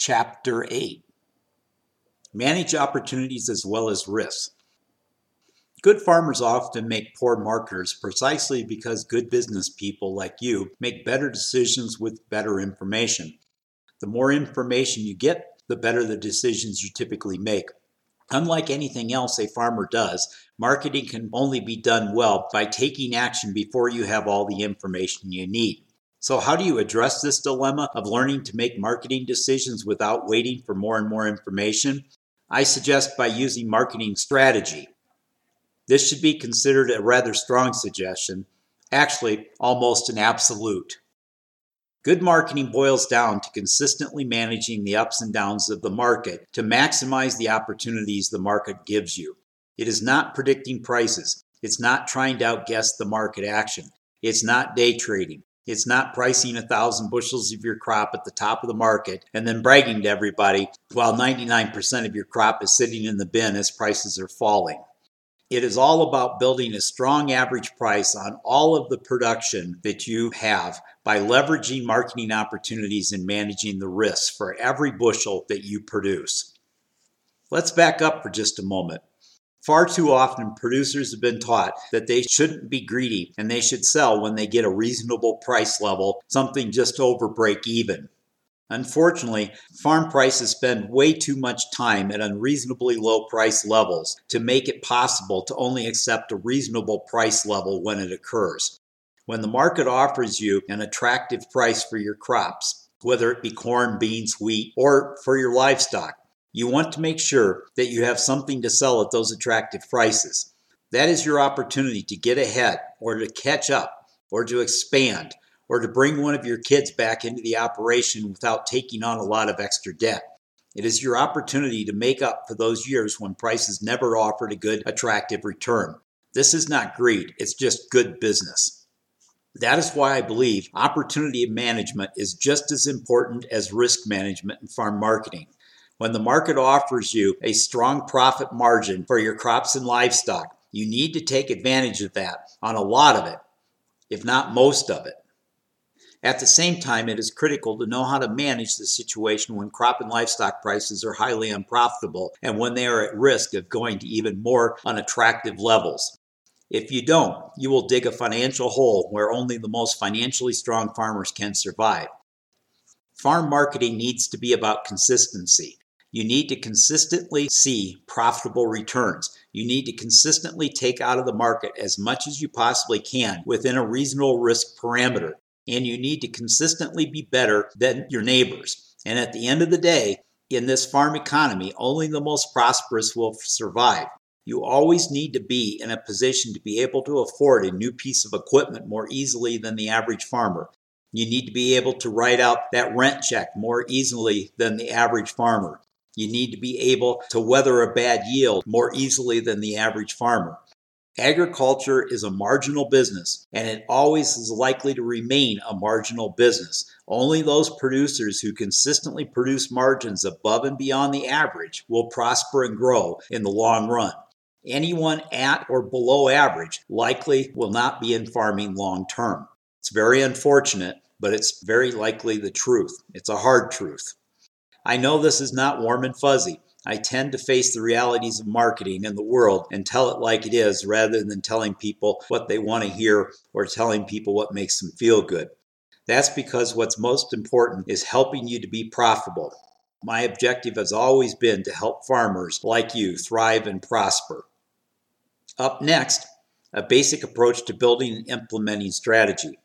Chapter 8 Manage opportunities as well as risks. Good farmers often make poor marketers precisely because good business people like you make better decisions with better information. The more information you get, the better the decisions you typically make. Unlike anything else a farmer does, marketing can only be done well by taking action before you have all the information you need. So, how do you address this dilemma of learning to make marketing decisions without waiting for more and more information? I suggest by using marketing strategy. This should be considered a rather strong suggestion, actually, almost an absolute. Good marketing boils down to consistently managing the ups and downs of the market to maximize the opportunities the market gives you. It is not predicting prices. It's not trying to outguess the market action. It's not day trading. It's not pricing a thousand bushels of your crop at the top of the market and then bragging to everybody while 99% of your crop is sitting in the bin as prices are falling. It is all about building a strong average price on all of the production that you have by leveraging marketing opportunities and managing the risks for every bushel that you produce. Let's back up for just a moment. Far too often, producers have been taught that they shouldn't be greedy and they should sell when they get a reasonable price level, something just over break even. Unfortunately, farm prices spend way too much time at unreasonably low price levels to make it possible to only accept a reasonable price level when it occurs. When the market offers you an attractive price for your crops, whether it be corn, beans, wheat, or for your livestock, you want to make sure that you have something to sell at those attractive prices. That is your opportunity to get ahead or to catch up or to expand or to bring one of your kids back into the operation without taking on a lot of extra debt. It is your opportunity to make up for those years when prices never offered a good, attractive return. This is not greed, it's just good business. That is why I believe opportunity management is just as important as risk management in farm marketing. When the market offers you a strong profit margin for your crops and livestock, you need to take advantage of that on a lot of it, if not most of it. At the same time, it is critical to know how to manage the situation when crop and livestock prices are highly unprofitable and when they are at risk of going to even more unattractive levels. If you don't, you will dig a financial hole where only the most financially strong farmers can survive. Farm marketing needs to be about consistency. You need to consistently see profitable returns. You need to consistently take out of the market as much as you possibly can within a reasonable risk parameter and you need to consistently be better than your neighbors. And at the end of the day, in this farm economy, only the most prosperous will survive. You always need to be in a position to be able to afford a new piece of equipment more easily than the average farmer. You need to be able to write out that rent check more easily than the average farmer. You need to be able to weather a bad yield more easily than the average farmer. Agriculture is a marginal business, and it always is likely to remain a marginal business. Only those producers who consistently produce margins above and beyond the average will prosper and grow in the long run. Anyone at or below average likely will not be in farming long term. It's very unfortunate, but it's very likely the truth. It's a hard truth. I know this is not warm and fuzzy. I tend to face the realities of marketing in the world and tell it like it is rather than telling people what they want to hear or telling people what makes them feel good. That's because what's most important is helping you to be profitable. My objective has always been to help farmers like you thrive and prosper. Up next, a basic approach to building and implementing strategy.